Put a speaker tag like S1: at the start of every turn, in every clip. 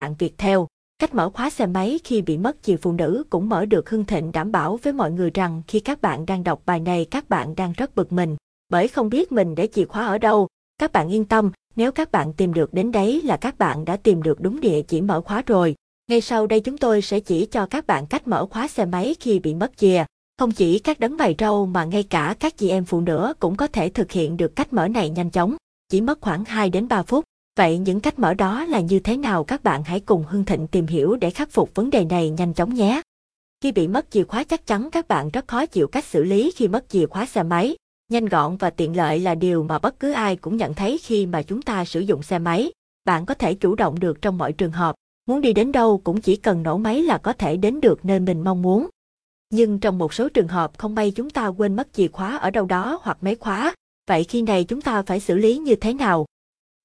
S1: bạn Việt theo. Cách mở khóa xe máy khi bị mất chìa phụ nữ cũng mở được Hưng Thịnh đảm bảo với mọi người rằng khi các bạn đang đọc bài này các bạn đang rất bực mình, bởi không biết mình để chìa khóa ở đâu. Các bạn yên tâm, nếu các bạn tìm được đến đấy là các bạn đã tìm được đúng địa chỉ mở khóa rồi. Ngay sau đây chúng tôi sẽ chỉ cho các bạn cách mở khóa xe máy khi bị mất chìa. Không chỉ các đấng bài râu mà ngay cả các chị em phụ nữ cũng có thể thực hiện được cách mở này nhanh chóng, chỉ mất khoảng 2 đến 3 phút. Vậy những cách mở đó là như thế nào các bạn hãy cùng Hưng Thịnh tìm hiểu để khắc phục vấn đề này nhanh chóng nhé. Khi bị mất chìa khóa chắc chắn các bạn rất khó chịu cách xử lý khi mất chìa khóa xe máy. Nhanh gọn và tiện lợi là điều mà bất cứ ai cũng nhận thấy khi mà chúng ta sử dụng xe máy. Bạn có thể chủ động được trong mọi trường hợp, muốn đi đến đâu cũng chỉ cần nổ máy là có thể đến được nơi mình mong muốn. Nhưng trong một số trường hợp không may chúng ta quên mất chìa khóa ở đâu đó hoặc máy khóa, vậy khi này chúng ta phải xử lý như thế nào?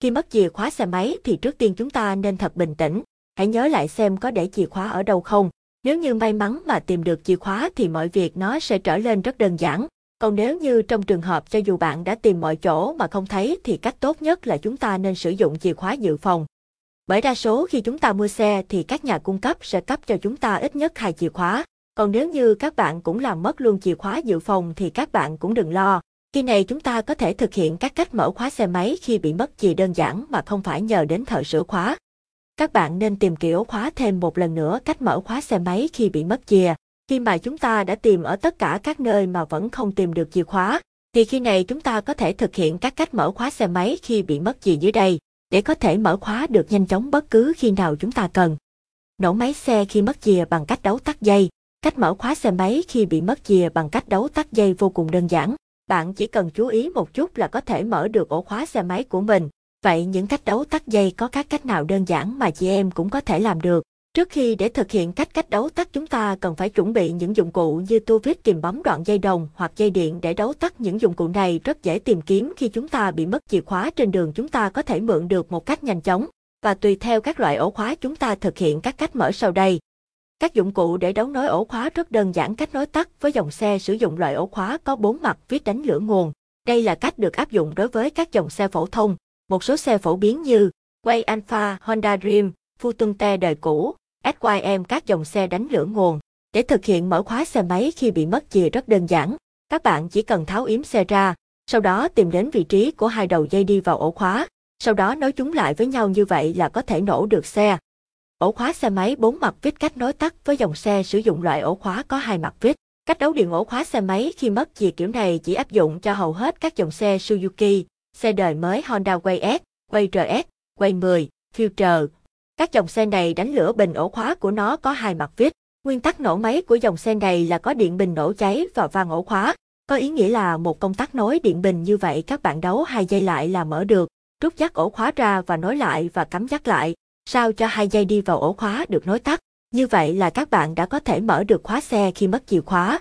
S1: Khi mất chìa khóa xe máy thì trước tiên chúng ta nên thật bình tĩnh, hãy nhớ lại xem có để chìa khóa ở đâu không. Nếu như may mắn mà tìm được chìa khóa thì mọi việc nó sẽ trở lên rất đơn giản. Còn nếu như trong trường hợp cho dù bạn đã tìm mọi chỗ mà không thấy thì cách tốt nhất là chúng ta nên sử dụng chìa khóa dự phòng. Bởi đa số khi chúng ta mua xe thì các nhà cung cấp sẽ cấp cho chúng ta ít nhất hai chìa khóa. Còn nếu như các bạn cũng làm mất luôn chìa khóa dự phòng thì các bạn cũng đừng lo. Khi này chúng ta có thể thực hiện các cách mở khóa xe máy khi bị mất gì đơn giản mà không phải nhờ đến thợ sửa khóa. Các bạn nên tìm kiểu khóa thêm một lần nữa cách mở khóa xe máy khi bị mất chìa. Khi mà chúng ta đã tìm ở tất cả các nơi mà vẫn không tìm được chìa khóa, thì khi này chúng ta có thể thực hiện các cách mở khóa xe máy khi bị mất chìa dưới đây, để có thể mở khóa được nhanh chóng bất cứ khi nào chúng ta cần. Nổ máy xe khi mất chìa bằng cách đấu tắt dây. Cách mở khóa xe máy khi bị mất chìa bằng cách đấu tắt dây vô cùng đơn giản. Bạn chỉ cần chú ý một chút là có thể mở được ổ khóa xe máy của mình. Vậy những cách đấu tắt dây có các cách nào đơn giản mà chị em cũng có thể làm được? Trước khi để thực hiện cách cách đấu tắt chúng ta cần phải chuẩn bị những dụng cụ như tua vít kìm bấm đoạn dây đồng hoặc dây điện để đấu tắt những dụng cụ này rất dễ tìm kiếm khi chúng ta bị mất chìa khóa trên đường chúng ta có thể mượn được một cách nhanh chóng. Và tùy theo các loại ổ khóa chúng ta thực hiện các cách mở sau đây. Các dụng cụ để đấu nối ổ khóa rất đơn giản cách nối tắt với dòng xe sử dụng loại ổ khóa có bốn mặt viết đánh lửa nguồn. Đây là cách được áp dụng đối với các dòng xe phổ thông, một số xe phổ biến như Way Alpha, Honda Dream, Futunte đời cũ, SYM các dòng xe đánh lửa nguồn. Để thực hiện mở khóa xe máy khi bị mất chìa rất đơn giản, các bạn chỉ cần tháo yếm xe ra, sau đó tìm đến vị trí của hai đầu dây đi vào ổ khóa, sau đó nối chúng lại với nhau như vậy là có thể nổ được xe. Ổ khóa xe máy bốn mặt vít cách nối tắt với dòng xe sử dụng loại ổ khóa có hai mặt vít. Cách đấu điện ổ khóa xe máy khi mất chìa kiểu này chỉ áp dụng cho hầu hết các dòng xe Suzuki, xe đời mới Honda Way S, Way RS, Way 10, Future, các dòng xe này đánh lửa bình ổ khóa của nó có hai mặt vít. Nguyên tắc nổ máy của dòng xe này là có điện bình nổ cháy và van ổ khóa. Có ý nghĩa là một công tắc nối điện bình như vậy các bạn đấu hai dây lại là mở được, rút dắt ổ khóa ra và nối lại và cắm dắt lại, sao cho hai dây đi vào ổ khóa được nối tắt. Như vậy là các bạn đã có thể mở được khóa xe khi mất chìa khóa.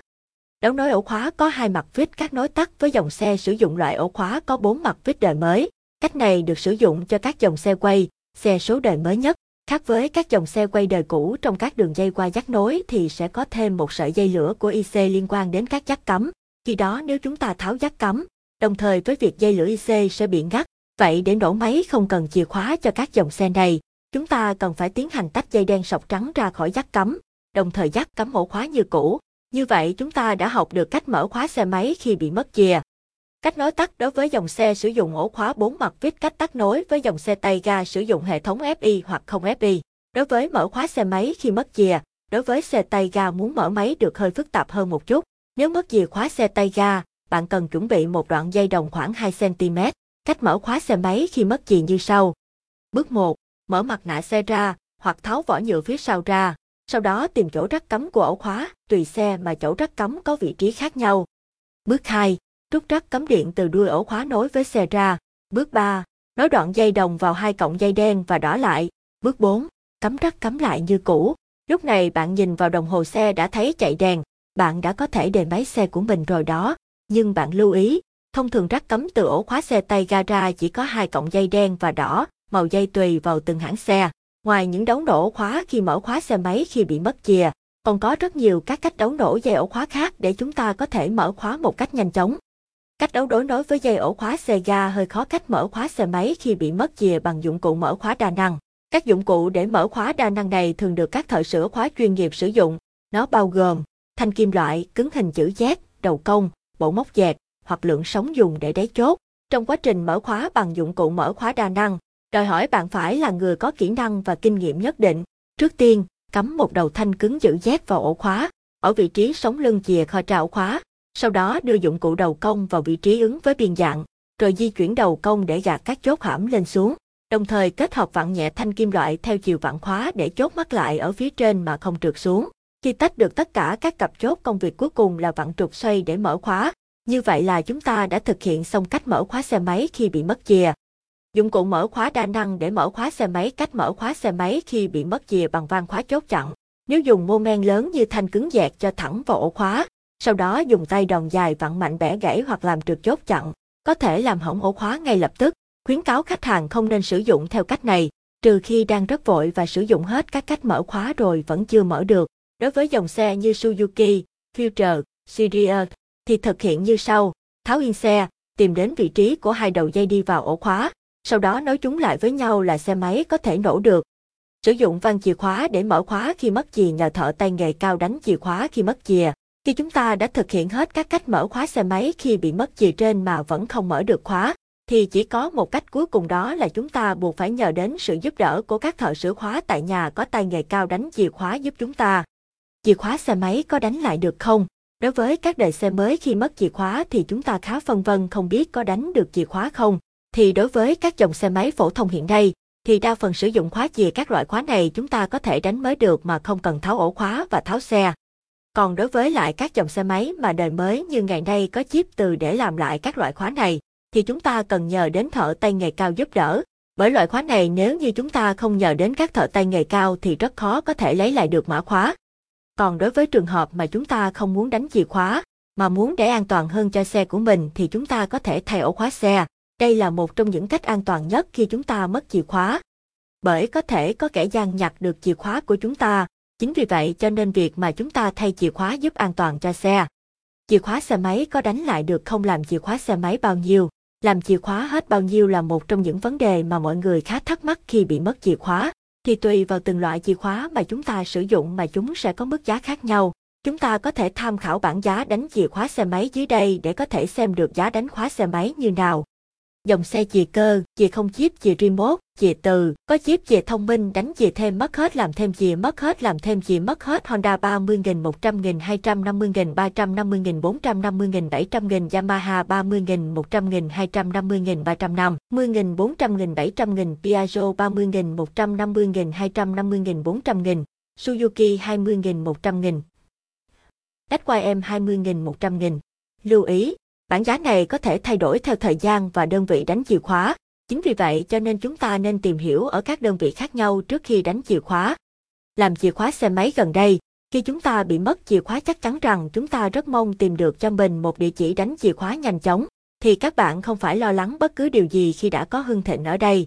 S1: Đấu nối ổ khóa có hai mặt vít các nối tắt với dòng xe sử dụng loại ổ khóa có bốn mặt vít đời mới. Cách này được sử dụng cho các dòng xe quay, xe số đời mới nhất. Khác với các dòng xe quay đời cũ trong các đường dây qua dắt nối thì sẽ có thêm một sợi dây lửa của IC liên quan đến các dắt cắm. Khi đó nếu chúng ta tháo dắt cắm, đồng thời với việc dây lửa IC sẽ bị ngắt, vậy để nổ máy không cần chìa khóa cho các dòng xe này, chúng ta cần phải tiến hành tách dây đen sọc trắng ra khỏi giắc cắm, đồng thời giắc cắm ổ khóa như cũ. Như vậy chúng ta đã học được cách mở khóa xe máy khi bị mất chìa. Cách nối tắt đối với dòng xe sử dụng ổ khóa 4 mặt vít cách tắt nối với dòng xe tay ga sử dụng hệ thống FI hoặc không FI. Đối với mở khóa xe máy khi mất chìa, đối với xe tay ga muốn mở máy được hơi phức tạp hơn một chút. Nếu mất chìa khóa xe tay ga, bạn cần chuẩn bị một đoạn dây đồng khoảng 2 cm. Cách mở khóa xe máy khi mất chìa như sau. Bước 1. Mở mặt nạ xe ra, hoặc tháo vỏ nhựa phía sau ra. Sau đó tìm chỗ rắc cắm của ổ khóa, tùy xe mà chỗ rắc cắm có vị trí khác nhau. Bước 2 rút rắc cắm điện từ đuôi ổ khóa nối với xe ra. Bước 3. Nối đoạn dây đồng vào hai cọng dây đen và đỏ lại. Bước 4. Cắm rắc cắm lại như cũ. Lúc này bạn nhìn vào đồng hồ xe đã thấy chạy đèn. Bạn đã có thể đề máy xe của mình rồi đó. Nhưng bạn lưu ý, thông thường rắc cắm từ ổ khóa xe tay ga ra chỉ có hai cọng dây đen và đỏ, màu dây tùy vào từng hãng xe. Ngoài những đấu nổ khóa khi mở khóa xe máy khi bị mất chìa, còn có rất nhiều các cách đấu nổ dây ổ khóa khác để chúng ta có thể mở khóa một cách nhanh chóng. Cách đấu đối nối với dây ổ khóa xe ga hơi khó cách mở khóa xe máy khi bị mất chìa bằng dụng cụ mở khóa đa năng. Các dụng cụ để mở khóa đa năng này thường được các thợ sửa khóa chuyên nghiệp sử dụng. Nó bao gồm thanh kim loại, cứng hình chữ Z, đầu công, bộ móc dẹt hoặc lượng sóng dùng để đáy chốt. Trong quá trình mở khóa bằng dụng cụ mở khóa đa năng, đòi hỏi bạn phải là người có kỹ năng và kinh nghiệm nhất định. Trước tiên, cắm một đầu thanh cứng giữ dép vào ổ khóa, ở vị trí sống lưng chìa kho trào khóa. Sau đó đưa dụng cụ đầu công vào vị trí ứng với biên dạng, rồi di chuyển đầu công để gạt các chốt hãm lên xuống đồng thời kết hợp vặn nhẹ thanh kim loại theo chiều vặn khóa để chốt mắt lại ở phía trên mà không trượt xuống. Khi tách được tất cả các cặp chốt công việc cuối cùng là vặn trục xoay để mở khóa. Như vậy là chúng ta đã thực hiện xong cách mở khóa xe máy khi bị mất chìa. Dụng cụ mở khóa đa năng để mở khóa xe máy cách mở khóa xe máy khi bị mất chìa bằng van khóa chốt chặn. Nếu dùng mô men lớn như thanh cứng dẹt cho thẳng vào ổ khóa, sau đó dùng tay đòn dài vặn mạnh bẻ gãy hoặc làm trượt chốt chặn, có thể làm hỏng ổ khóa ngay lập tức. Khuyến cáo khách hàng không nên sử dụng theo cách này, trừ khi đang rất vội và sử dụng hết các cách mở khóa rồi vẫn chưa mở được. Đối với dòng xe như Suzuki, Future, Sirius thì thực hiện như sau. Tháo yên xe, tìm đến vị trí của hai đầu dây đi vào ổ khóa, sau đó nối chúng lại với nhau là xe máy có thể nổ được. Sử dụng van chìa khóa để mở khóa khi mất chìa nhờ thợ tay nghề cao đánh chìa khóa khi mất chìa. Khi chúng ta đã thực hiện hết các cách mở khóa xe máy khi bị mất chìa trên mà vẫn không mở được khóa, thì chỉ có một cách cuối cùng đó là chúng ta buộc phải nhờ đến sự giúp đỡ của các thợ sửa khóa tại nhà có tay nghề cao đánh chìa khóa giúp chúng ta. Chìa khóa xe máy có đánh lại được không? Đối với các đời xe mới khi mất chìa khóa thì chúng ta khá phân vân không biết có đánh được chìa khóa không. Thì đối với các dòng xe máy phổ thông hiện nay, thì đa phần sử dụng khóa chìa các loại khóa này chúng ta có thể đánh mới được mà không cần tháo ổ khóa và tháo xe. Còn đối với lại các dòng xe máy mà đời mới như ngày nay có chip từ để làm lại các loại khóa này, thì chúng ta cần nhờ đến thợ tay nghề cao giúp đỡ. Bởi loại khóa này nếu như chúng ta không nhờ đến các thợ tay nghề cao thì rất khó có thể lấy lại được mã khóa. Còn đối với trường hợp mà chúng ta không muốn đánh chìa khóa, mà muốn để an toàn hơn cho xe của mình thì chúng ta có thể thay ổ khóa xe. Đây là một trong những cách an toàn nhất khi chúng ta mất chìa khóa. Bởi có thể có kẻ gian nhặt được chìa khóa của chúng ta, chính vì vậy cho nên việc mà chúng ta thay chìa khóa giúp an toàn cho xe. Chìa khóa xe máy có đánh lại được không làm chìa khóa xe máy bao nhiêu? làm chìa khóa hết bao nhiêu là một trong những vấn đề mà mọi người khá thắc mắc khi bị mất chìa khóa. Thì tùy vào từng loại chìa khóa mà chúng ta sử dụng mà chúng sẽ có mức giá khác nhau. Chúng ta có thể tham khảo bảng giá đánh chìa khóa xe máy dưới đây để có thể xem được giá đánh khóa xe máy như nào. Dòng xe chìa cơ, chìa không chip, chìa remote, chìa từ, có chip chìa thông minh đánh chìa thêm mất hết làm thêm chìa mất hết làm thêm chìa mất hết Honda 30.000 100.000 250.000 350.000 450.000 700.000 Yamaha 30.000 100.000 250.000 350.000 400.000 700.000 Piaggio 30.000 150.000 250.000 400.000 Suzuki 20.000 100.000 SYM 20.000 100.000 Lưu ý, Bảng giá này có thể thay đổi theo thời gian và đơn vị đánh chìa khóa. Chính vì vậy cho nên chúng ta nên tìm hiểu ở các đơn vị khác nhau trước khi đánh chìa khóa. Làm chìa khóa xe máy gần đây, khi chúng ta bị mất chìa khóa chắc chắn rằng chúng ta rất mong tìm được cho mình một địa chỉ đánh chìa khóa nhanh chóng, thì các bạn không phải lo lắng bất cứ điều gì khi đã có Hưng Thịnh ở đây.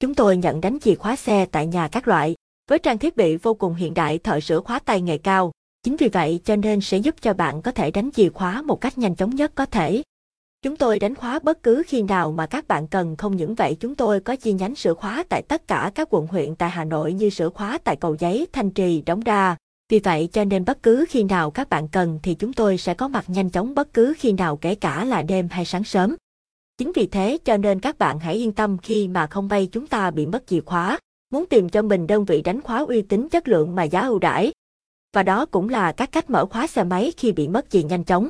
S1: Chúng tôi nhận đánh chìa khóa xe tại nhà các loại, với trang thiết bị vô cùng hiện đại thợ sửa khóa tay nghề cao. Chính vì vậy cho nên sẽ giúp cho bạn có thể đánh chìa khóa một cách nhanh chóng nhất có thể. Chúng tôi đánh khóa bất cứ khi nào mà các bạn cần không những vậy chúng tôi có chi nhánh sửa khóa tại tất cả các quận huyện tại Hà Nội như sửa khóa tại Cầu Giấy, Thanh Trì, Đống Đa. Vì vậy cho nên bất cứ khi nào các bạn cần thì chúng tôi sẽ có mặt nhanh chóng bất cứ khi nào kể cả là đêm hay sáng sớm. Chính vì thế cho nên các bạn hãy yên tâm khi mà không may chúng ta bị mất chìa khóa. Muốn tìm cho mình đơn vị đánh khóa uy tín chất lượng mà giá ưu đãi, và đó cũng là các cách mở khóa xe máy khi bị mất gì nhanh chóng.